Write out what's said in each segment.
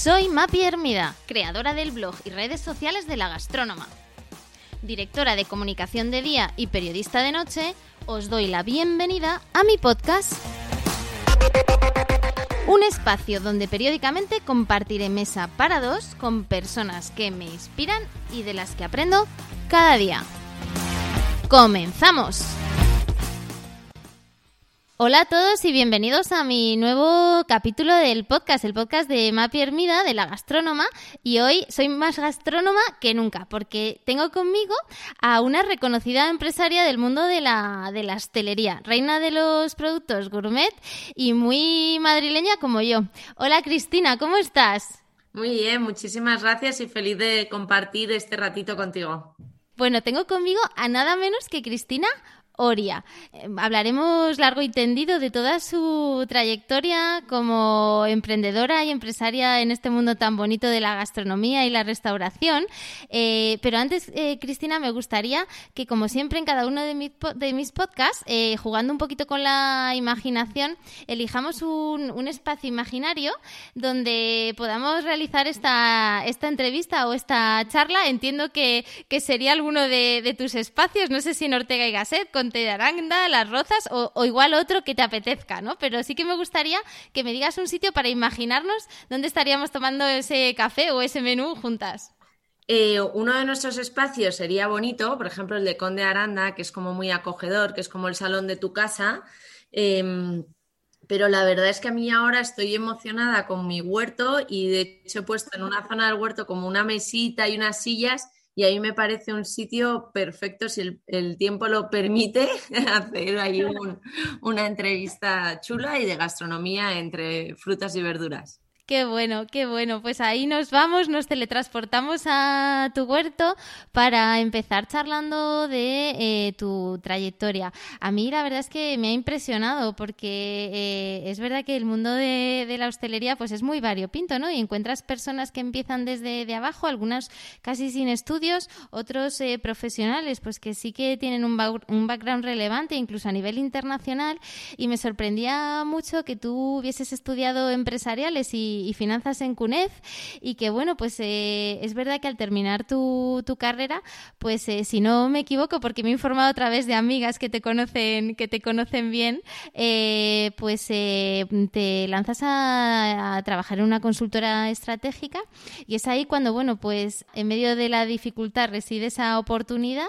Soy Mapi Hermida, creadora del blog y redes sociales de La Gastrónoma. Directora de comunicación de día y periodista de noche, os doy la bienvenida a mi podcast. Un espacio donde periódicamente compartiré mesa para dos con personas que me inspiran y de las que aprendo cada día. ¡Comenzamos! Hola a todos y bienvenidos a mi nuevo capítulo del podcast, el podcast de Mapi Hermida, de la gastrónoma. Y hoy soy más gastrónoma que nunca, porque tengo conmigo a una reconocida empresaria del mundo de la, de la hostelería, reina de los productos gourmet y muy madrileña como yo. Hola Cristina, ¿cómo estás? Muy bien, muchísimas gracias y feliz de compartir este ratito contigo. Bueno, tengo conmigo a nada menos que Cristina Oria. Eh, hablaremos largo y tendido de toda su trayectoria como emprendedora y empresaria en este mundo tan bonito de la gastronomía y la restauración. Eh, pero antes, eh, Cristina, me gustaría que, como siempre, en cada uno de, mis, podcasts, jugando un poquito con la imaginación, elijamos un, espacio imaginario donde podamos realizar esta, esta entrevista o esta charla. Entiendo que, sería alguno de, tus espacios, no sé si en Ortega y Gasset, con de Aranda, Las Rozas o, igual otro que te apetezca, ¿no? Pero sí que me gustaría que me digas un sitio para imaginarnos dónde estaríamos tomando ese café o ese menú juntas. Eh, uno de nuestros espacios sería bonito, por ejemplo, el de Conde Aranda, que es como muy acogedor, que es como el salón de tu casa. Em, pero la verdad es que a mí ahora estoy emocionada con mi huerto y de hecho he puesto en una zona del huerto como una mesita y unas sillas y ahí me parece un sitio perfecto, si el, tiempo lo permite, hacer ahí una entrevista chula y de gastronomía entre frutas y verduras. Qué bueno, qué bueno. Pues ahí nos vamos, nos teletransportamos a tu huerto para empezar charlando de eh, tu trayectoria. A mí la verdad es que me ha impresionado porque eh, es verdad que el mundo de, la hostelería pues es muy variopinto, ¿no? Y encuentras personas que empiezan desde de abajo, algunas casi sin estudios, otros eh, profesionales pues que sí que tienen un, un background relevante, incluso a nivel internacional. Y me sorprendía mucho que tú hubieses estudiado empresariales y y, finanzas en CUNEF y que bueno, pues eh, es verdad que al terminar tu, tu carrera, pues eh, si no me equivoco, porque me he informado a través de amigas que te conocen, que te conocen bien, eh, pues te lanzas a, trabajar en una consultora estratégica y es ahí cuando, bueno, pues en medio de la dificultad reside esa oportunidad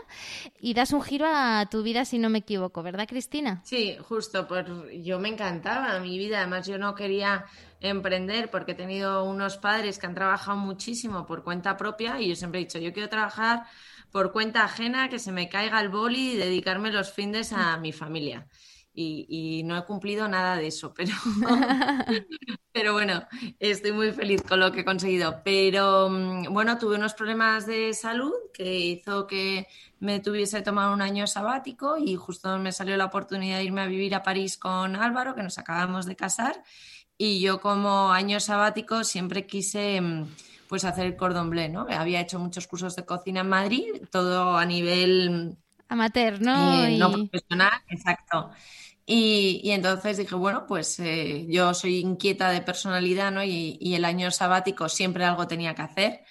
y das un giro a tu vida si no me equivoco, ¿verdad, Cristina? Sí, justo, por, yo me encantaba mi vida, además yo no quería emprender porque he tenido unos padres que han trabajado muchísimo por cuenta propia y yo siempre he dicho, yo quiero trabajar por cuenta ajena, que se me caiga el boli y dedicarme los fines a mi familia. Y, no he cumplido nada de eso, pero, pero bueno, estoy muy feliz con lo que he conseguido. Pero mm, bueno, tuve unos problemas de salud que hizo que me tuviese tomado un año sabático y justo me salió la oportunidad de irme a vivir a París con Álvaro, que nos acabamos de casar. Y yo como año sabático siempre quise mm, pues hacer el cordon bleu, ¿no? Había hecho muchos cursos de cocina en Madrid, todo a nivel mm, amateur, ¿no? Eh, no profesional, exacto. Y, entonces dije, bueno, pues eh, yo soy inquieta de personalidad, ¿no? Y, el año sabático siempre algo tenía que hacer.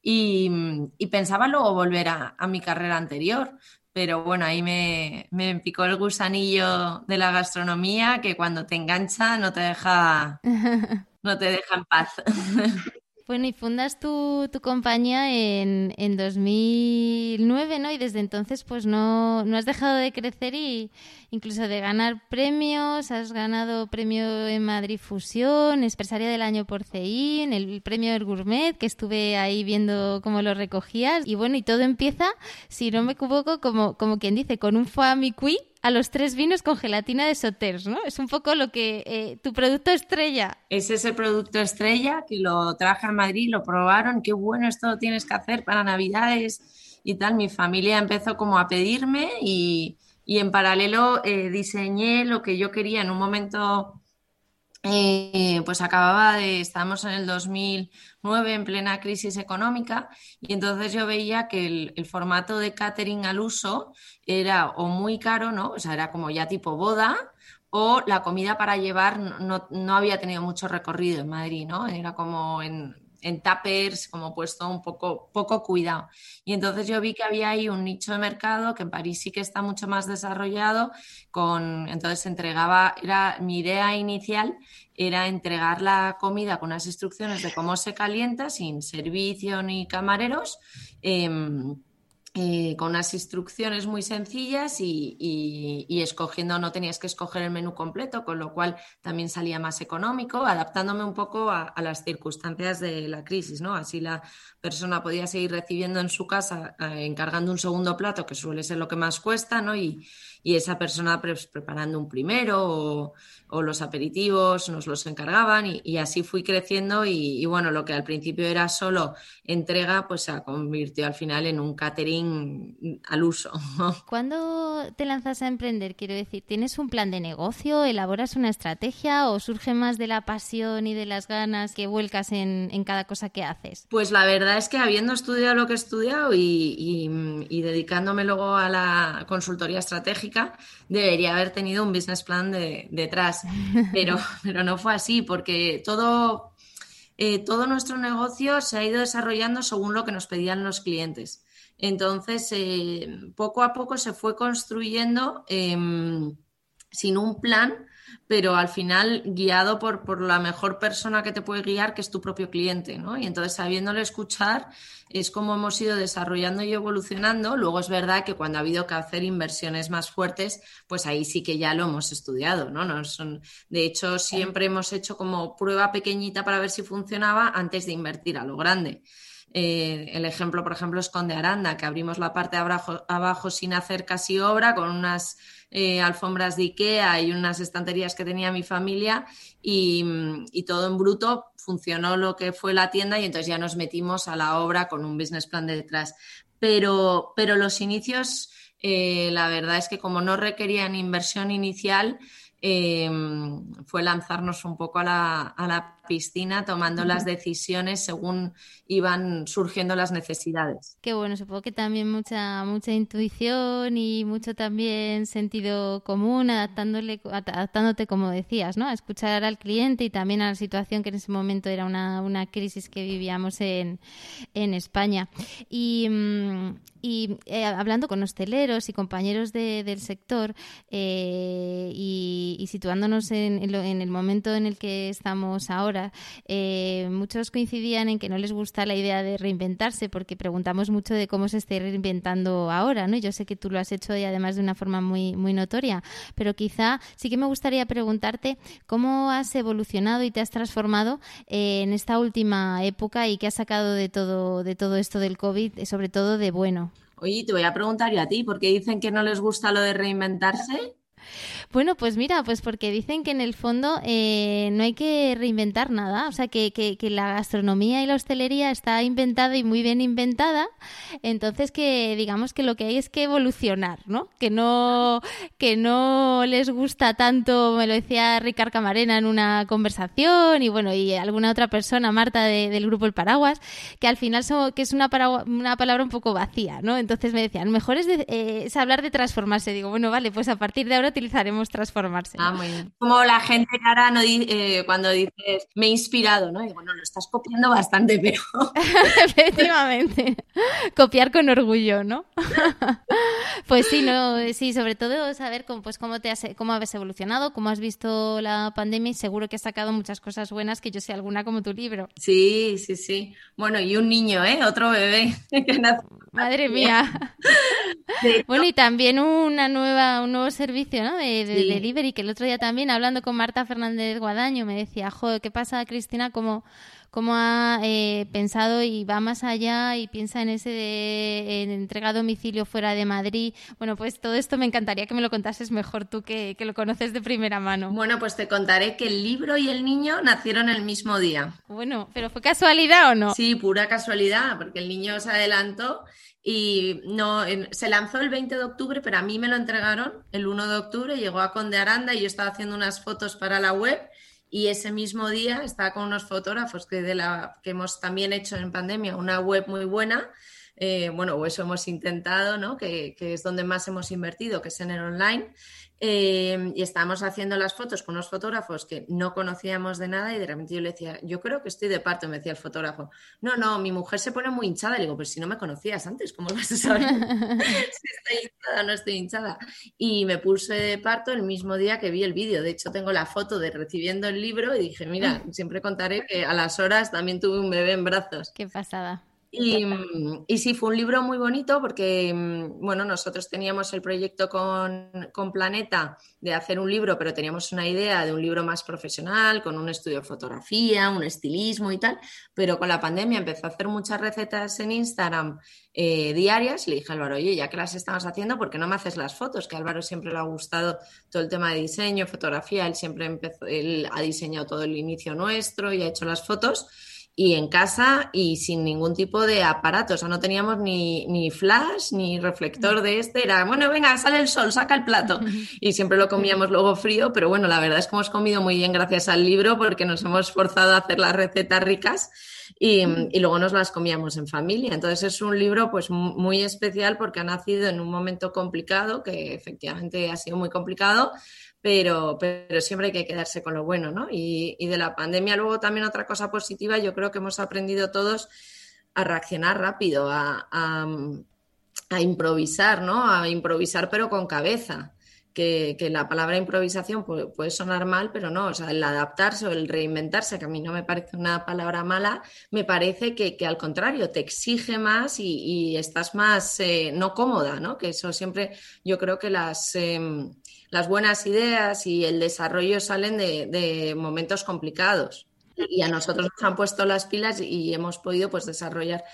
Y, mm, pensaba luego volver a, a, mi carrera anterior, pero bueno, ahí me, me, picó el gusanillo de la gastronomía que cuando te engancha no te deja, no te deja en paz. Bueno, y fundas tu, tu compañía en, en 2009, ¿no? Y desde entonces pues no, no has dejado de crecer y incluso de ganar premios. Has ganado premio en Madrid Fusión, Expresaria del Año por CEIN, el premio del Gourmet, que estuve ahí viendo cómo lo recogías. Y bueno, y todo empieza, si no me equivoco, como, como quien dice, con un foie a los tres vinos con gelatina de Soters, ¿no? Es un poco lo que eh, tu producto estrella. Es ese producto estrella que lo traje a Madrid, lo probaron, qué bueno esto tienes que hacer para Navidades y tal. Mi familia empezó como a pedirme y, en paralelo eh, diseñé lo que yo quería en un momento eh, pues acababa de, estábamos en el 2009 en plena crisis económica y entonces yo veía que el, formato de catering al uso era o muy caro, ¿no? O sea, era como ya tipo boda o la comida para llevar no, no había tenido mucho recorrido en Madrid, ¿no? Era como en, en tuppers, como puesto un poco, poco cuidado. Y entonces yo vi que había ahí un nicho de mercado que en París sí que está mucho más desarrollado, con, entonces entregaba, era mi idea inicial era entregar la comida con unas instrucciones de cómo se calienta, sin servicio ni camareros. Em, eh, con unas instrucciones muy sencillas y, escogiendo, no tenías que escoger el menú completo, con lo cual también salía más económico, adaptándome un poco a, las circunstancias de la crisis, ¿no? Así la persona podía seguir recibiendo en su casa, eh, encargando un segundo plato, que suele ser lo que más cuesta, ¿no? Y, esa persona pues, preparando un primero o, los aperitivos nos los encargaban y, así fui creciendo y, bueno, lo que al principio era solo entrega, pues se convirtió al final en un catering al uso. ¿Cuándo te lanzas a emprender? Quiero decir, ¿tienes un plan de negocio? ¿Elaboras una estrategia o surge más de la pasión y de las ganas que vuelcas en, cada cosa que haces? Pues la verdad es que habiendo estudiado lo que he estudiado y, dedicándome luego a la consultoría estratégica, debería haber tenido un business plan detrás, pero, pero no fue así porque todo... Eh, todo nuestro negocio se ha ido desarrollando según lo que nos pedían los clientes. Entonces, eh, poco a poco se fue construyendo em, sin un plan, pero al final guiado por, la mejor persona que te puede guiar, que es tu propio cliente, ¿no? Y entonces, sabiéndole escuchar, es como hemos ido desarrollando y evolucionando. Luego es verdad que cuando ha habido que hacer inversiones más fuertes, pues ahí sí que ya lo hemos estudiado, ¿no? no son, de hecho, siempre hemos hecho como prueba pequeñita para ver si funcionaba antes de invertir a lo grande. Eh, el ejemplo, por ejemplo, es Conde Aranda, que abrimos la parte de abajo, sin hacer casi obra, con unas eh, alfombras de Ikea y unas estanterías que tenía mi familia y, todo en bruto funcionó lo que fue la tienda y entonces ya nos metimos a la obra con un business plan de detrás. Pero, pero los inicios, eh, la verdad es que como no requerían inversión inicial, fue lanzarnos un poco a la, a la piscina tomando las decisiones según iban surgiendo las necesidades. Qué bueno, supongo que también mucha mucha intuición y mucho también sentido común, adaptándole, adaptándote, como decías, ¿no? a escuchar al cliente y también a la situación que en ese momento era una, una crisis que vivíamos en, en España. Y, mm, y eh, hablando con hosteleros y compañeros del sector eh, y, situándonos en, en el momento en el que estamos ahora, eh, muchos coincidían en que no les gusta la idea de reinventarse porque preguntamos mucho de cómo se está reinventando ahora, ¿no? Yo sé que tú lo has hecho y además de una forma muy, muy notoria, pero quizá sí que me gustaría preguntarte cómo has evolucionado y te has transformado eh, en esta última época y qué has sacado de todo, de todo esto del COVID, sobre todo de bueno. Oye, te voy a preguntar yo a ti, ¿por qué dicen que no les gusta lo de reinventarse? Bueno, pues mira, pues porque dicen que en el fondo eh, no hay que reinventar nada, o sea, que, que, la gastronomía y la hostelería está inventada y muy bien inventada, entonces que digamos que lo que hay es que evolucionar, ¿no? Que no, que no les gusta tanto, me lo decía Ricard Camarena en una conversación y bueno, y alguna otra persona, Marta del grupo El Paraguas, que al final que es una, una palabra un poco vacía, ¿no? Entonces me decían, mejor es, eh, es hablar de transformarse. Digo, bueno, vale, pues a partir de ahora utilizaremos transformarse. Ah, muy bien. Como la gente ahora no eh, cuando dices me he inspirado, ¿no? Digo, no, lo estás copiando bastante, pero. Efectivamente. Copiar con orgullo, ¿no? pues sí, no, sí, sobre todo saber cómo, pues, cómo te has, cómo has evolucionado, cómo has visto la pandemia y seguro que has sacado muchas cosas buenas, que yo sé alguna como tu libro. Sí, sí, sí. Bueno, y un niño, ¿eh? Otro bebé Madre mía. bueno, y también una nueva, un nuevo servicio ¿no? de, delivery, que el otro día también, hablando con Marta Fernández Guadaño, me decía, joder, ¿qué pasa, Cristina? Como cómo ha eh, pensado y va más allá y piensa en ese de entrega a domicilio fuera de Madrid. Bueno, pues todo esto me encantaría que me lo contases mejor tú que, que, lo conoces de primera mano. Bueno, pues te contaré que el libro y el niño nacieron el mismo día. Bueno, pero ¿fue casualidad o no? Sí, pura casualidad, porque el niño se adelantó y no, se lanzó el 20 de octubre, pero a mí me lo entregaron el 1 de octubre, llegó a Conde Aranda y yo estaba haciendo unas fotos para la web y ese mismo día estaba con unos fotógrafos que, de la, que hemos también hecho en pandemia, una web muy buena eh, bueno, o eso hemos intentado, ¿no? Que, que, es donde más hemos invertido, que es en el online. Eh, y estábamos haciendo las fotos con unos fotógrafos que no conocíamos de nada y de repente yo le decía, yo creo que estoy de parto, me decía el fotógrafo. No, no, mi mujer se pone muy hinchada. Le digo, pues si no me conocías antes, ¿cómo vas a saber si estoy hinchada o no estoy hinchada? Y me puse de parto el mismo día que vi el vídeo. De hecho, tengo la foto de recibiendo el libro y dije, mira, siempre contaré que a las horas también tuve un bebé en brazos. Qué pasada. Y, sí, fue un libro muy bonito porque, mm, bueno, nosotros teníamos el proyecto con, Planeta de hacer un libro, pero teníamos una idea de un libro más profesional, con un estudio de fotografía, un estilismo y tal, pero con la pandemia empezó a hacer muchas recetas en Instagram eh, diarias. Le dije a Álvaro, oye, ya que las estamos haciendo, ¿por qué no me haces las fotos? Que a Álvaro siempre le ha gustado todo el tema de diseño, fotografía, él siempre empezó, él ha diseñado todo el inicio nuestro y ha hecho las fotos y en casa y sin ningún tipo de aparato. O sea, no teníamos ni, ni, flash ni reflector de este. Era, bueno, venga, sale el sol, saca el plato. Y siempre lo comíamos luego frío, pero bueno, la verdad es que hemos comido muy bien gracias al libro porque nos hemos forzado a hacer las recetas ricas y, y luego nos las comíamos en familia. Entonces es un libro pues muy especial porque ha nacido en un momento complicado, que efectivamente ha sido muy complicado, pero, pero siempre hay que quedarse con lo bueno, ¿no? Y, de la pandemia luego también otra cosa positiva, yo creo que hemos aprendido todos a reaccionar rápido, a, a, improvisar, ¿no? A improvisar pero con cabeza. Que, la palabra improvisación puede, sonar mal, pero no, o sea, el adaptarse o el reinventarse, que a mí no me parece una palabra mala, me parece que, al contrario, te exige más y, estás más eh, no cómoda, ¿no? Que eso siempre, yo creo que las... Em, las buenas ideas y el desarrollo salen de, momentos complicados. Y a nosotros nos han puesto las pilas y hemos podido pues, desarrollar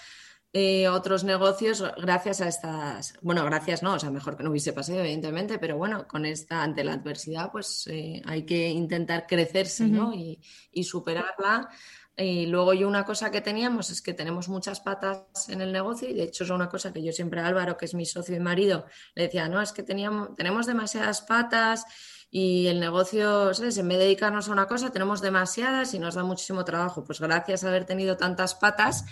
eh, otros negocios gracias a estas, bueno, gracias no, o sea, mejor que no hubiese pasado, evidentemente, pero bueno, con esta, ante la adversidad, pues eh, hay que intentar crecerse, ¿no? Y, y superarla y luego yo una cosa que teníamos es que tenemos muchas patas en el negocio y de hecho es una cosa que yo siempre a Álvaro, que es mi socio y marido, le decía, no, es que teníamos, tenemos demasiadas patas y el negocio, ¿sabes? En vez de dedicarnos a una cosa, tenemos demasiadas y nos da muchísimo trabajo. Pues gracias a haber tenido tantas patas,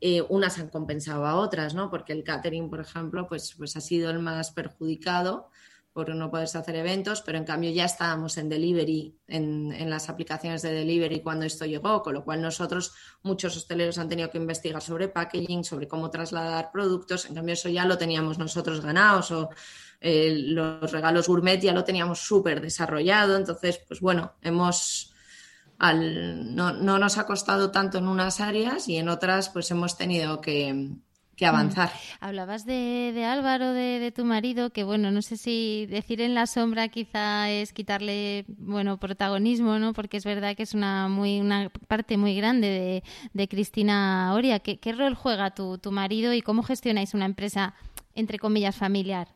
eh, unas han compensado a otras, ¿no? Porque el catering, por ejemplo, pues, pues ha sido el más perjudicado por no poderse hacer eventos, pero en cambio ya estábamos en delivery, en, las aplicaciones de delivery cuando esto llegó, con lo cual nosotros, muchos hosteleros han tenido que investigar sobre packaging, sobre cómo trasladar productos, en cambio eso ya lo teníamos nosotros ganados o eh, los regalos gourmet ya lo teníamos súper desarrollado, entonces, pues bueno, hemos... Al, no, no nos ha costado tanto en unas áreas y en otras pues hemos tenido que, que avanzar. Hablabas de, Álvaro, de, tu marido, que bueno, no sé si decir en la sombra quizá es quitarle, bueno, protagonismo, ¿no? Porque es verdad que es una muy una parte muy grande de, Cristina Oria. ¿Qué, rol juega tu, tu marido y cómo gestionáis una empresa, entre comillas, familiar?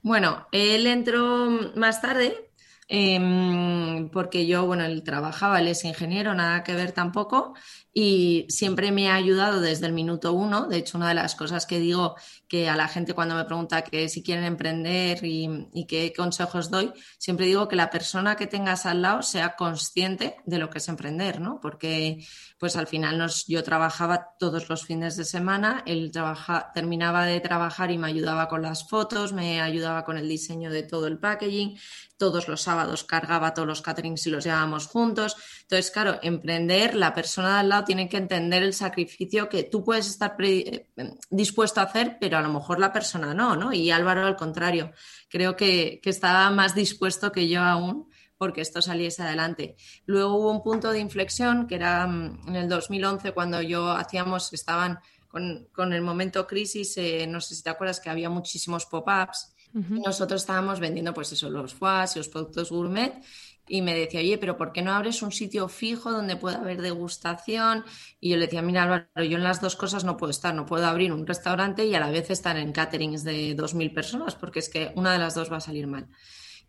Bueno, él entró más tarde, em, porque yo, bueno, él trabajaba, él es ingeniero, nada que ver tampoco, y siempre me ha ayudado desde el minuto uno. De hecho, una de las cosas que digo que a la gente cuando me pregunta que si quieren emprender y, qué consejos doy, siempre digo que la persona que tengas al lado sea consciente de lo que es emprender, ¿no? Porque pues al final yo trabajaba todos los fines de semana, él trabaja, terminaba de trabajar y me ayudaba con las fotos, me ayudaba con el diseño de todo el packaging, todos los sábados cargaba todos los caterings y los llevábamos juntos. Entonces, claro, emprender, la persona de al lado tienen que entender el sacrificio que tú puedes estar eh, dispuesto a hacer, pero a lo mejor la persona no, ¿no? Y Álvaro al contrario, creo que, estaba más dispuesto que yo aún porque esto saliese adelante. Luego hubo un punto de inflexión que era mm, en el 2011 cuando yo hacíamos, estaban con, el momento crisis, eh, no sé si te acuerdas que había muchísimos pop-ups. Nosotros estábamos vendiendo pues eso, los FUAS y los productos gourmet y me decía, oye, pero ¿por qué no abres un sitio fijo donde pueda haber degustación? Y yo le decía, mira Álvaro, yo en las dos cosas no puedo estar, no puedo abrir un restaurante y a la vez estar en caterings de 2.000 personas, porque es que una de las dos va a salir mal.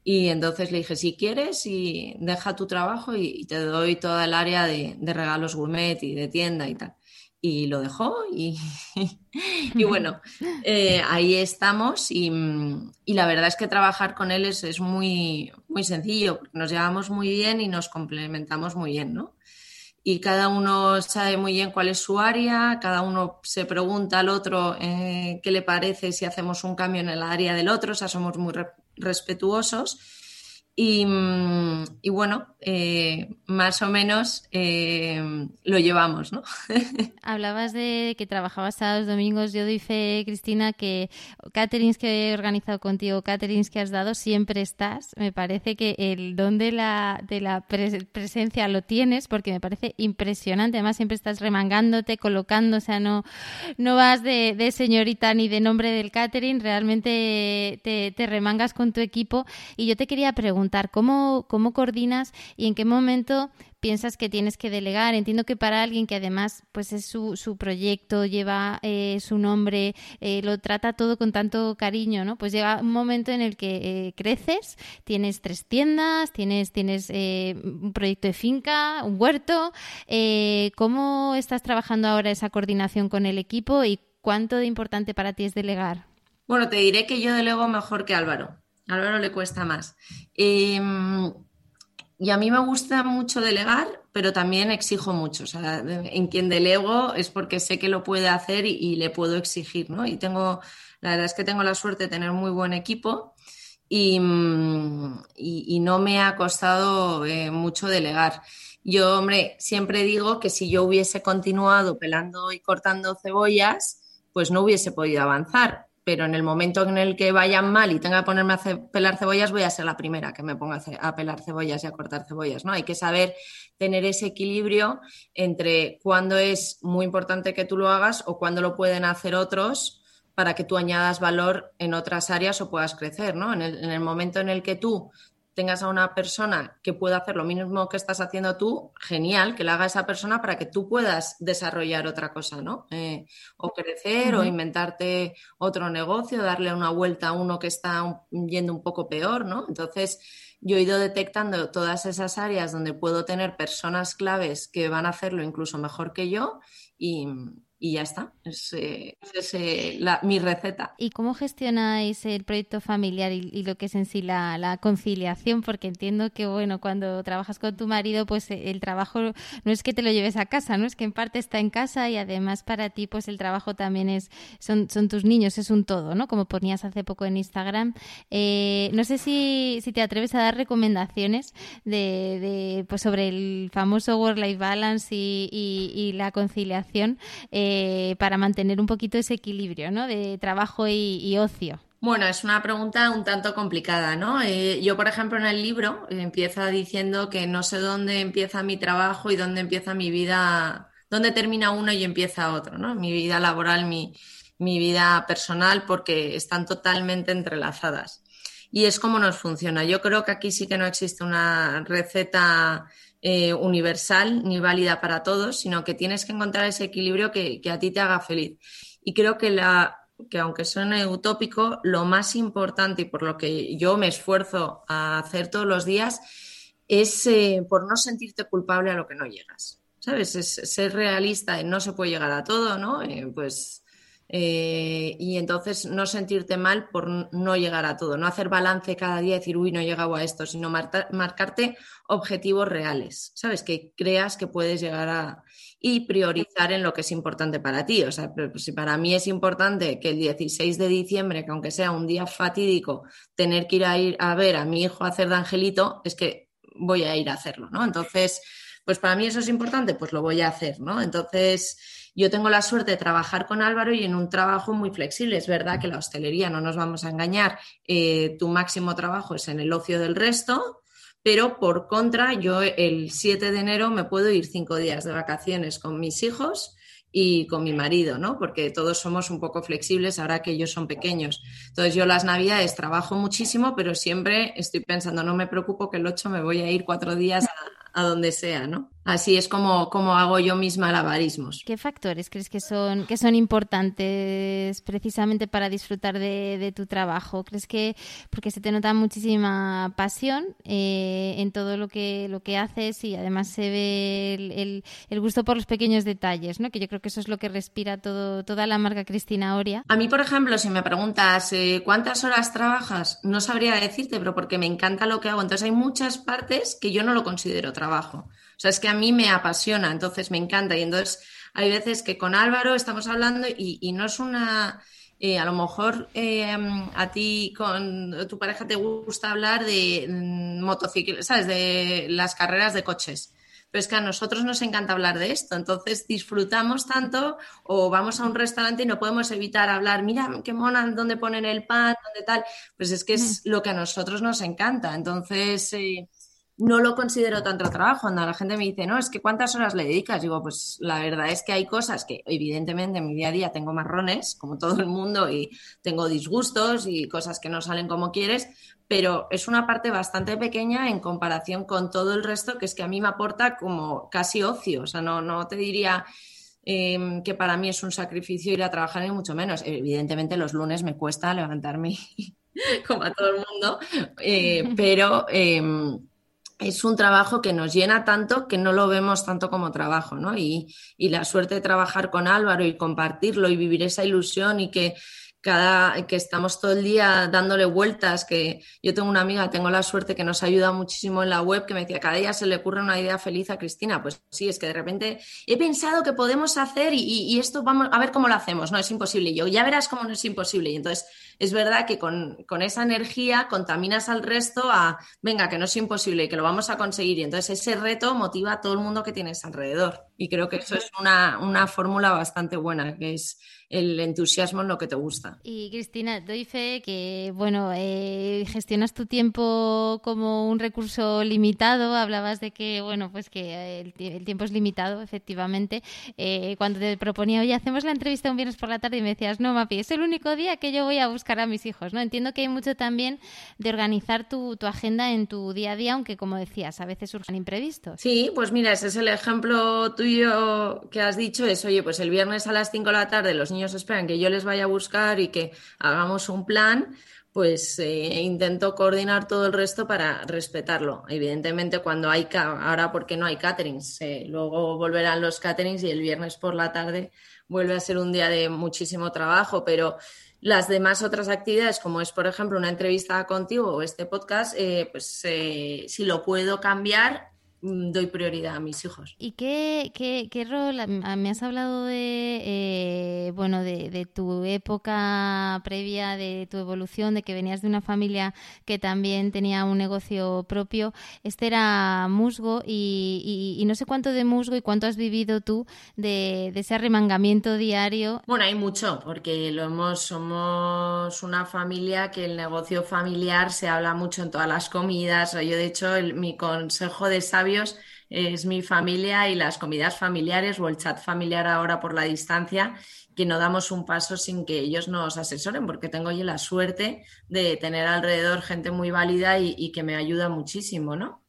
Y entonces le dije, si quieres, y deja tu trabajo y, te doy toda el área de, de regalos gourmet y de tienda y tal y lo dejó y, y bueno, eh, ahí estamos y, y, la verdad es que trabajar con él es, es, muy, muy sencillo, nos llevamos muy bien y nos complementamos muy bien, ¿no? y cada uno sabe muy bien cuál es su área, cada uno se pregunta al otro eh, qué le parece si hacemos un cambio en el área del otro, o sea, somos muy respetuosos y, mm, y bueno, eh, más o menos eh, lo llevamos, ¿no? Hablabas de que trabajabas sábados, domingos. Yo doy Cristina, que caterings que he organizado contigo, caterings que has dado, siempre estás. Me parece que el don de la, de la presencia lo tienes porque me parece impresionante. Además, siempre estás remangándote, colocando, o sea, no, no vas de, señorita ni de nombre del catering, realmente te, te remangas con tu equipo. Y yo te quería preguntar, ¿cómo, cómo coordinas y en qué momento piensas que tienes que delegar? Entiendo que para alguien que además pues es su, su proyecto, lleva eh, su nombre, eh, lo trata todo con tanto cariño, ¿no? Pues llega un momento en el que eh, creces, tienes tres tiendas, tienes, tienes un proyecto de finca, un huerto. ¿Cómo estás trabajando ahora esa coordinación con el equipo y cuánto de importante para ti es delegar? Bueno, te diré que yo delego mejor que Álvaro. A Álvaro le cuesta más. Em, y a mí me gusta mucho delegar, pero también exijo mucho. O sea, en quien delego es porque sé que lo puede hacer y, le puedo exigir, ¿no? Y tengo, la verdad es que tengo la suerte de tener muy buen equipo y, no me ha costado eh, mucho delegar. Yo, hombre, siempre digo que si yo hubiese continuado pelando y cortando cebollas, pues no hubiese podido avanzar pero en el momento en el que vayan mal y tenga que ponerme a pelar cebollas, voy a ser la primera que me ponga a pelar cebollas y a cortar cebollas, ¿no? Hay que saber tener ese equilibrio entre cuándo es muy importante que tú lo hagas o cuándo lo pueden hacer otros para que tú añadas valor en otras áreas o puedas crecer, ¿no? En el, en el momento en el que tú tengas a una persona que pueda hacer lo mismo que estás haciendo tú, genial, que lo haga esa persona para que tú puedas desarrollar otra cosa, ¿no? Eh, o crecer o inventarte otro negocio, darle una vuelta a uno que está yendo un poco peor, ¿no? Entonces, yo he ido detectando todas esas áreas donde puedo tener personas claves que van a hacerlo incluso mejor que yo y, y ya está. Es, eh, es eh, mi receta. ¿Y cómo gestionáis el proyecto familiar y, lo que es en sí la, conciliación? Porque entiendo que, bueno, cuando trabajas con tu marido, pues eh, el trabajo no es que te lo lleves a casa, ¿no? Es que en parte está en casa y además para ti, pues el trabajo también es, son, son tus niños, es un todo, ¿no? Como ponías hace poco en Instagram. no sé si, si, te atreves a dar recomendaciones de, pues sobre el famoso work-life balance y, y, la conciliación. Para mantener un poquito ese equilibrio ¿no? de trabajo y, ocio? Bueno, es una pregunta un tanto complicada, ¿no? Eh, yo, por ejemplo, en el libro eh, empieza diciendo que no sé dónde empieza mi trabajo y dónde empieza mi vida, dónde termina uno y empieza otro, ¿no? Mi vida laboral, mi, mi vida personal, porque están totalmente entrelazadas. Y es como nos funciona. Yo creo que aquí sí que no existe una receta eh, universal ni válida para todos, sino que tienes que encontrar ese equilibrio que, a ti te haga feliz. Y creo que, la, que aunque suene utópico, lo más importante y por lo que yo me esfuerzo a hacer todos los días es eh, por no sentirte culpable a lo que no llegas. ¿Sabes? Es ser realista, no se puede llegar a todo, ¿no? Eh, pues eh, y entonces no sentirte mal por no llegar a todo, no hacer balance cada día y decir, uy, no he llegado a esto, sino marcarte objetivos reales, ¿sabes? Que creas que puedes llegar a... y priorizar en lo que es importante para ti. O sea, si para mí es importante que el 16 de diciembre, que aunque sea un día fatídico, tener que ir a, ir a ver a mi hijo hacer de angelito, es que voy a ir a hacerlo, ¿no? Entonces, pues para mí eso es importante, pues lo voy a hacer, ¿no? Entonces yo tengo la suerte de trabajar con Álvaro y en un trabajo muy flexible. Es verdad que la hostelería, no nos vamos a engañar, eh, tu máximo trabajo es en el ocio del resto, pero por contra, yo el 7 de enero me puedo ir cinco días de vacaciones con mis hijos y con mi marido, ¿no? Porque todos somos un poco flexibles ahora que ellos son pequeños. Entonces yo las navidades trabajo muchísimo, pero siempre estoy pensando, no me preocupo que el 8 me voy a ir cuatro días a, donde sea, ¿no? Así es como, como hago yo misma malabarismos. ¿Qué factores crees que son, que son importantes precisamente para disfrutar de, tu trabajo? ¿Crees que, porque se te nota muchísima pasión eh, en todo lo que, lo que haces y además se ve el, el, gusto por los pequeños detalles, ¿no? que yo creo que eso es lo que respira todo, toda la marca Cristina Oria? A mí, por ejemplo, si me preguntas eh, cuántas horas trabajas, no sabría decirte, pero porque me encanta lo que hago. Entonces hay muchas partes que yo no lo considero trabajo. O sea, es que a mí me apasiona, entonces me encanta. Y entonces hay veces que con Álvaro estamos hablando y, no es una... Eh, a lo mejor eh, a ti con tu pareja te gusta hablar de mm, motocicletas, ¿sabes? De las carreras de coches. Pero es que a nosotros nos encanta hablar de esto, entonces disfrutamos tanto o vamos a un restaurante y no podemos evitar hablar, mira qué mona, dónde ponen el pan, dónde tal, pues es que es lo que a nosotros nos encanta, entonces... Eh, no lo considero tanto trabajo. Cuando la gente me dice, no, es que cuántas horas le dedicas, digo, pues la verdad es que hay cosas que evidentemente en mi día a día tengo marrones, como todo el mundo, y tengo disgustos y cosas que no salen como quieres, pero es una parte bastante pequeña en comparación con todo el resto, que es que a mí me aporta como casi ocio. O sea, no, no te diría em, que para mí es un sacrificio ir a trabajar, ni mucho menos. Evidentemente los lunes me cuesta levantarme como a todo el mundo, eh, pero... Em, es un trabajo que nos llena tanto que no lo vemos tanto como trabajo, ¿no? Y, y, la suerte de trabajar con Álvaro y compartirlo y vivir esa ilusión y que cada que estamos todo el día dándole vueltas, que yo tengo una amiga, tengo la suerte que nos ayuda muchísimo en la web, que me decía, cada día se le ocurre una idea feliz a Cristina. Pues sí, es que de repente he pensado que podemos hacer y, esto vamos a ver cómo lo hacemos. No, es imposible. Y yo, ya verás cómo no es imposible. Y entonces es verdad que con, esa energía contaminas al resto a, venga, que no es imposible y que lo vamos a conseguir. Y entonces ese reto motiva a todo el mundo que tienes alrededor. Y creo que eso es una fórmula bastante buena, que es el entusiasmo en lo que te gusta. Y Cristina, doy fe que, bueno, eh, gestionas tu tiempo como un recurso limitado. Hablabas de que, bueno, pues que el, tiempo es limitado, efectivamente. Eh, cuando te proponía, oye, hacemos la entrevista un viernes por la tarde y me decías, no, Mapi, es el único día que yo voy a buscar a mis hijos, ¿no? Entiendo que hay mucho también de organizar tu, tu agenda en tu día a día, aunque, como decías, a veces surgen imprevistos. Sí, pues mira, ese es el ejemplo tuyo que has dicho, es, oye, pues el viernes a las 5 de la tarde los niños esperan que yo les vaya a buscar y que hagamos un plan, pues eh, intento coordinar todo el resto para respetarlo. Evidentemente, cuando hay, ahora porque no hay caterings, eh, luego volverán los caterings y el viernes por la tarde vuelve a ser un día de muchísimo trabajo, pero las demás otras actividades, como es, por ejemplo, una entrevista contigo o este podcast, eh, pues si lo puedo cambiar, doy prioridad a mis hijos. ¿Y qué, qué, qué rol? Me has hablado de, eh, bueno, de, tu época previa, de tu evolución, de que venías de una familia que también tenía un negocio propio. Este era musgo y, no sé cuánto de musgo y cuánto has vivido tú de, ese arremangamiento diario. Bueno, hay mucho, porque lo hemos, somos una familia que el negocio familiar se habla mucho en todas las comidas. Yo, de hecho, mi consejo de sabio es mi familia y las comidas familiares o el chat familiar ahora por la distancia, que no damos un paso sin que ellos nos asesoren, porque tengo yo la suerte de tener alrededor gente muy válida y, que me ayuda muchísimo, ¿no?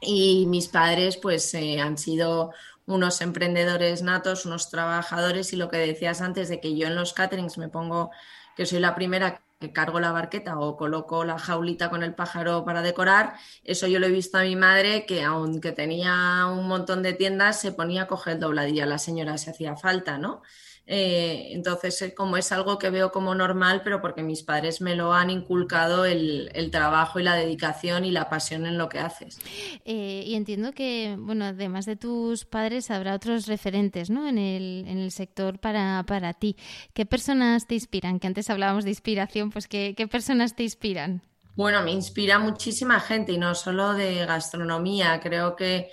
Y mis padres, pues, eh, han sido unos emprendedores natos, unos trabajadores, y lo que decías antes de que yo en los caterings me pongo, que soy la primera que cargo la barqueta o coloco la jaulita con el pájaro para decorar, eso yo lo he visto a mi madre que aunque tenía un montón de tiendas se ponía a coger dobladilla la señora si hacía falta, ¿no? Eh, entonces, eh, como es algo que veo como normal, pero porque mis padres me lo han inculcado el, trabajo y la dedicación y la pasión en lo que haces. Eh, y entiendo que, bueno, además de tus padres, habrá otros referentes ¿no? en, el, en el sector para, para ti. ¿Qué personas te inspiran? Que antes hablábamos de inspiración, pues ¿qué, qué personas te inspiran? Bueno, me inspira muchísima gente y no solo de gastronomía. Creo que,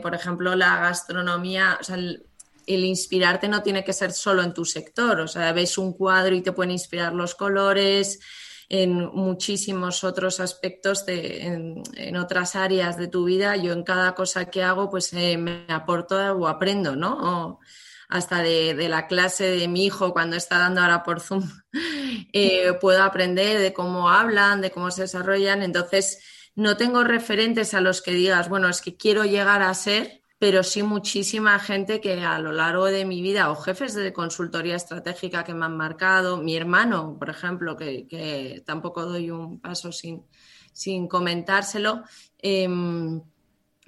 por ejemplo, la gastronomía, o sea, el, el inspirarte no tiene que ser solo en tu sector, o sea, ves un cuadro y te pueden inspirar los colores, en muchísimos otros aspectos, de, en, otras áreas de tu vida. Yo en cada cosa que hago, pues eh, me aporto o aprendo, ¿no? hasta de, la clase de mi hijo cuando está dando ahora por Zoom, eh, puedo aprender de cómo hablan, de cómo se desarrollan. Entonces, no tengo referentes a los que digas, bueno, es que quiero llegar a ser, pero sí muchísima gente que a lo largo de mi vida, o jefes de consultoría estratégica que me han marcado, mi hermano, por ejemplo, que, tampoco doy un paso sin, sin comentárselo, em,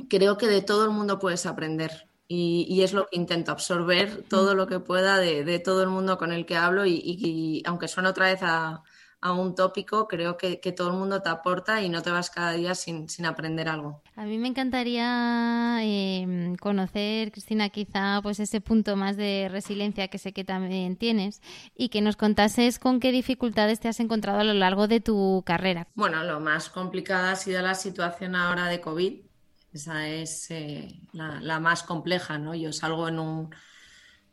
creo que de todo el mundo puedes aprender. Y, es lo que intento, absorber todo lo que pueda de, todo el mundo con el que hablo y, aunque suene otra vez a, a un tópico, creo que, todo el mundo te aporta y no te vas cada día sin, aprender algo. A mí me encantaría em, conocer, Cristina, quizá pues ese punto más de resiliencia que sé que también tienes y que nos contases con qué dificultades te has encontrado a lo largo de tu carrera. Bueno, lo más complicada ha sido la situación ahora de COVID. Esa es eh, la, la más compleja, ¿no? Yo salgo en un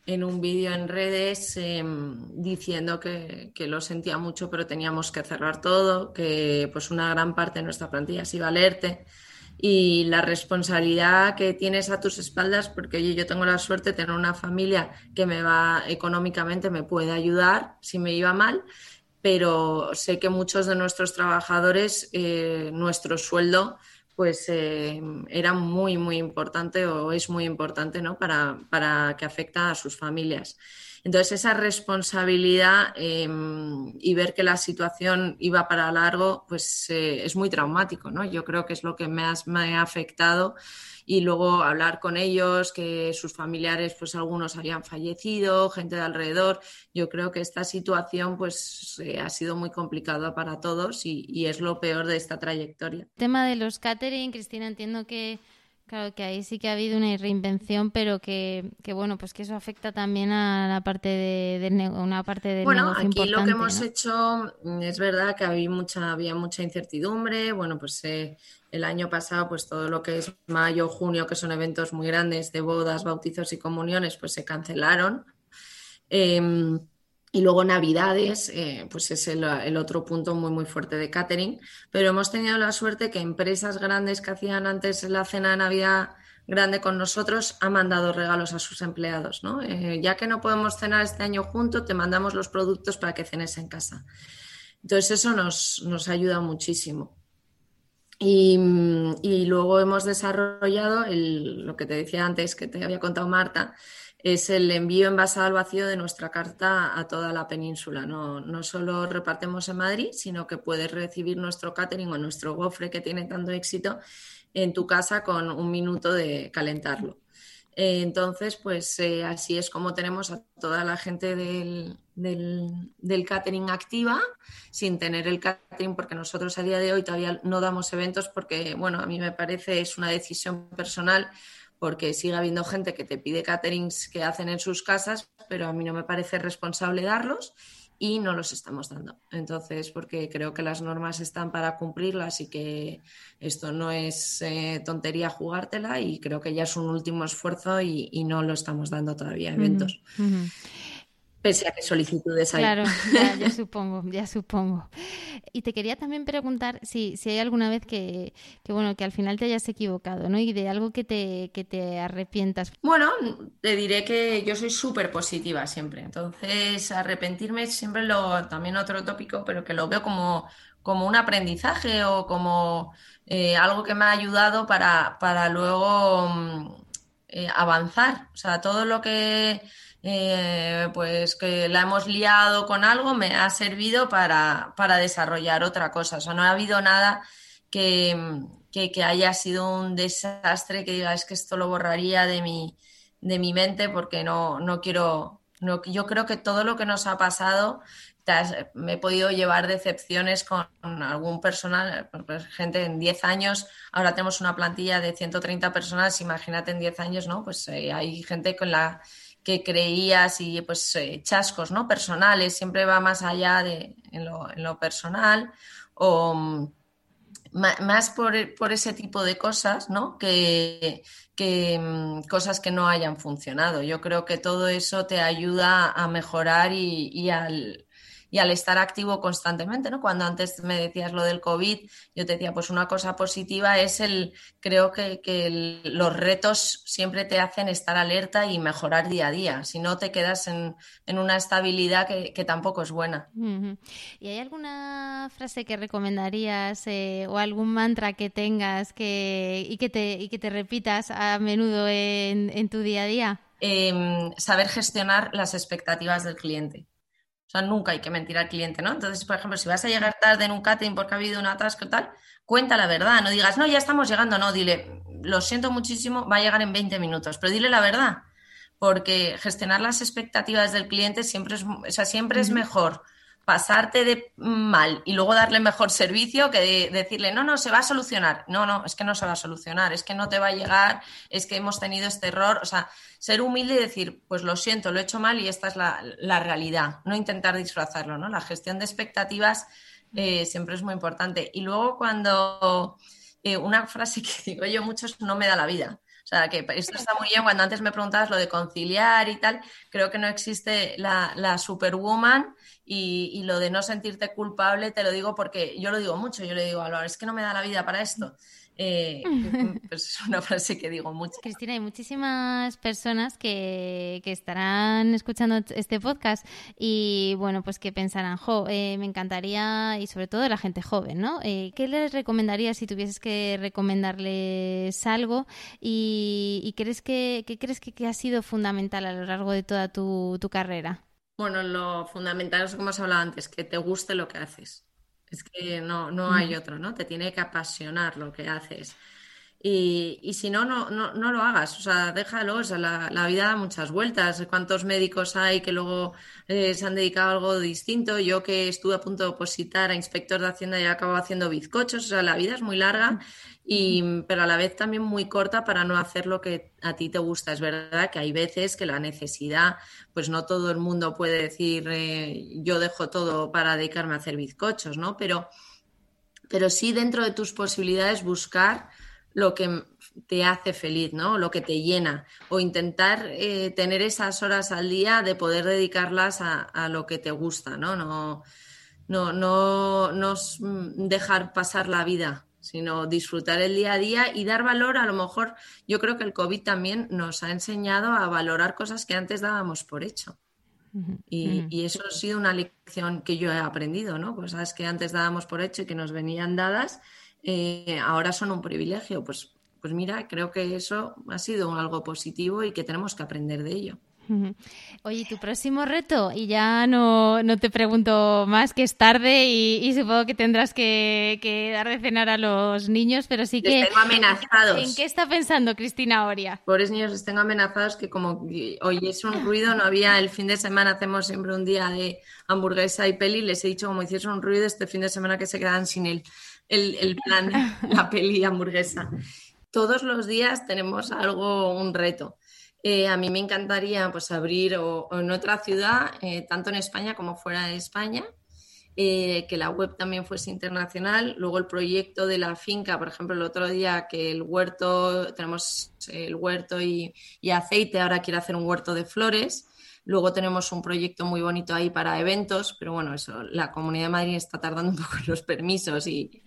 en un vídeo en redes em, diciendo que, lo sentía mucho, pero teníamos que cerrar todo, que pues una gran parte de nuestra plantilla se iba a leerte. Y la responsabilidad que tienes a tus espaldas, porque yo tengo la suerte de tener una familia que me va económicamente, me puede ayudar si me iba mal, pero sé que muchos de nuestros trabajadores, eh, nuestro sueldo pues eh, era muy, muy importante o es muy importante ¿no? para, para, que afecta a sus familias. Entonces, esa responsabilidad em, y ver que la situación iba para largo, pues eh, es muy traumático, ¿no? Yo creo que es lo que me, me ha afectado y luego hablar con ellos, que sus familiares, pues algunos habían fallecido, gente de alrededor. Yo creo que esta situación pues eh, ha sido muy complicada para todos y, y, es lo peor de esta trayectoria. El tema de los catering, Cristina, entiendo que Claro que ahí sí que ha habido una reinvención, pero que, que bueno, pues que eso afecta también a la parte de, una parte del bueno, aquí lo que hemos hecho mm, es verdad que había mucha había mucha incertidumbre. Bueno, pues eh, el año pasado, pues todo lo que es mayo, junio, que son eventos muy grandes de bodas, bautizos y comuniones, pues se cancelaron. Em, y luego Navidades, eh, pues es el, otro punto muy, muy fuerte de catering. Pero hemos tenido la suerte que empresas grandes que hacían antes la cena de Navidad grande con nosotros han mandado regalos a sus empleados. ¿no? Eh, ya que no podemos cenar este año juntos, te mandamos los productos para que cenes en casa. Entonces eso nos, nos ayuda muchísimo. Y, y, luego hemos desarrollado el, lo que te decía antes, que te había contado Marta, es el envío envasado al vacío de nuestra carta a toda la península. No, no solo repartimos en Madrid, sino que puedes recibir nuestro catering o nuestro gofre que tiene tanto éxito en tu casa con un minuto de calentarlo. Eh, entonces, pues eh, así es como tenemos a toda la gente del, catering activa sin tener el catering, porque nosotros a día de hoy todavía no damos eventos porque, bueno, a mí me parece es una decisión personal porque sigue habiendo gente que te pide caterings que hacen en sus casas, pero a mí no me parece responsable darlos y no los estamos dando. Entonces, porque creo que las normas están para cumplirlas y que esto no es eh, tontería jugártela y creo que ya es un último esfuerzo y, no lo estamos dando todavía eventos pese a que solicitudes hay. Claro, ya, supongo, ya supongo. Y te quería también preguntar si, si hay alguna vez que, bueno, que al final te hayas equivocado, ¿no? Y de algo que te, que te arrepientas. Bueno, te diré que yo soy súper positiva siempre. Entonces, arrepentirme siempre lo, también otro tópico, pero que lo veo como, como un aprendizaje o como eh, algo que me ha ayudado para, para luego mm, eh, avanzar. O sea, todo lo que eh, pues que la hemos liado con algo, me ha servido para, desarrollar otra cosa. O sea, no ha habido nada que, haya sido un desastre que diga es que esto lo borraría de mi, de mi mente porque no, no quiero. No, yo creo que todo lo que nos ha pasado me he podido llevar decepciones con algún personal, pues, gente en 10 años, ahora tenemos una plantilla de 130 personas, imagínate en 10 años, ¿no? Pues eh, hay gente con la que creías y pues eh, chascos ¿no? personales, siempre va más allá de en lo, personal o mm, más por, ese tipo de cosas, ¿no? Que, mm, cosas que no hayan funcionado. Yo creo que todo eso te ayuda a mejorar y, y al, y al estar activo constantemente, ¿no? Cuando antes me decías lo del COVID, yo te decía, pues una cosa positiva es el, creo que, los retos siempre te hacen estar alerta y mejorar día a día, si no te quedas en, una estabilidad que, tampoco es buena. ¿Y hay alguna frase que recomendarías eh, o algún mantra que tengas que, y, que te, y que te repitas a menudo en, en tu día a día? Em, saber gestionar las expectativas del cliente. O sea, nunca hay que mentir al cliente, ¿no? Entonces, por ejemplo, si vas a llegar tarde en un catering porque ha habido un atasco y tal, cuenta la verdad, no digas, no, ya estamos llegando, no, dile, lo siento muchísimo, va a llegar en 20 minutos, pero dile la verdad, porque gestionar las expectativas del cliente siempre es, o sea, siempre es mejor pasarte de mal y luego darle mejor servicio que decirle, no, no, se va a solucionar. No, no, es que no se va a solucionar, es que no te va a llegar, es que hemos tenido este error. O sea, ser humilde y decir, pues lo siento, lo he hecho mal y esta es la, realidad, no intentar disfrazarlo, ¿no? La gestión de expectativas eh, siempre es muy importante. Y luego cuando eh, una frase que digo yo mucho es no me da la vida. O sea, que esto está muy bien. Cuando antes me preguntabas lo de conciliar y tal, creo que no existe la, la superwoman y, y, lo de no sentirte culpable, te lo digo porque yo lo digo mucho. Yo le digo a es que no me da la vida para esto. Eh, pues es una frase que digo mucho. Cristina, hay muchísimas personas que, estarán escuchando este podcast y bueno, pues que pensarán, jo, eh, me encantaría, y sobre todo la gente joven, ¿no? Eh, ¿Qué les recomendarías si tuvieses que recomendarles algo? ¿Y, crees que, qué crees que, ha sido fundamental a lo largo de toda tu, tu carrera? Bueno, lo fundamental es como os hablado antes, que te guste lo que haces. Es que no, no hay otro, ¿no? Te tiene que apasionar lo que haces. Y, y si no, no, no, no, lo hagas, o sea, déjalo, o sea, la, la, vida da muchas vueltas. ¿Cuántos médicos hay que luego eh, se han dedicado a algo distinto? Yo que estuve a punto de opositar a inspector de Hacienda y acabo haciendo bizcochos, o sea, la vida es muy larga y, pero a la vez también muy corta para no hacer lo que a ti te gusta. Es verdad que hay veces que la necesidad, pues no todo el mundo puede decir eh, yo dejo todo para dedicarme a hacer bizcochos, ¿no? Pero, pero sí dentro de tus posibilidades buscar lo que te hace feliz, ¿no? Lo que te llena. O intentar eh, tener esas horas al día de poder dedicarlas a, a lo que te gusta, ¿no? No, no, no, no dejar pasar la vida sino disfrutar el día a día y dar valor. A lo mejor yo creo que el COVID también nos ha enseñado a valorar cosas que antes dábamos por hecho. y, eso ha sido una lección que yo he aprendido, ¿no? Cosas que antes dábamos por hecho y que nos venían dadas, eh, ahora son un privilegio. Pues, pues mira, creo que eso ha sido algo positivo y que tenemos que aprender de ello. Oye, tu próximo reto, y ya no, no, te pregunto más, que es tarde y, supongo que tendrás que, dar de cenar a los niños, pero sí que... Les tengo amenazados. ¿En qué está pensando Cristina Oria? Pobres niños, les tengo amenazados que como hoy es un ruido, no había el fin de semana, hacemos siempre un día de hamburguesa y peli, les he dicho como hiciese un ruido este fin de semana que se quedan sin el, el, el plan, la peli hamburguesa. Todos los días tenemos algo, un reto. Eh, a mí me encantaría pues, abrir en otra ciudad, eh, tanto en España como fuera de España, eh, que la web también fuese internacional. Luego el proyecto de la finca, por ejemplo, el otro día que el huerto, tenemos el huerto y, y aceite, ahora quiero hacer un huerto de flores. Luego tenemos un proyecto muy bonito ahí para eventos, pero bueno, eso, la Comunidad de Madrid está tardando un poco en los permisos y,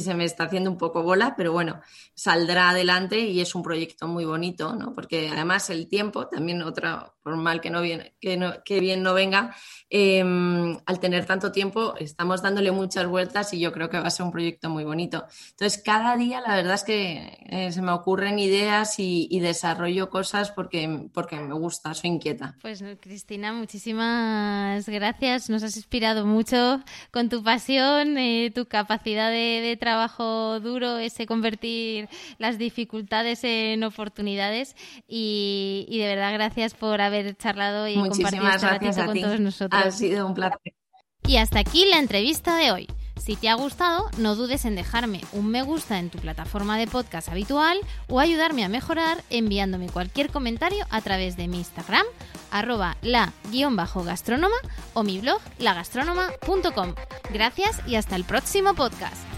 se me está haciendo un poco bola, pero bueno, saldrá adelante y es un proyecto muy bonito, ¿no? Porque además el tiempo, también otra, por mal que no viene, que, no, que bien no venga, em, al tener tanto tiempo estamos dándole muchas vueltas y yo creo que va a ser un proyecto muy bonito. Entonces, cada día la verdad es que eh, se me ocurren ideas y, y, desarrollo cosas porque, porque me gusta, soy inquieta. Pues Cristina, muchísimas gracias. Nos has inspirado mucho con tu pasión, eh, tu capacidad de, trabajo duro, ese convertir las dificultades en oportunidades. Y, de verdad, gracias por haber charlado y compartido este ratito con todos nosotros. Ha sido un placer. Y hasta aquí la entrevista de hoy. Si te ha gustado, no dudes en dejarme un me gusta en tu plataforma de podcast habitual o ayudarme a mejorar enviándome cualquier comentario a través de mi Instagram, arroba la-gastrónoma o mi blog lagastronoma.com. Gracias y hasta el próximo podcast.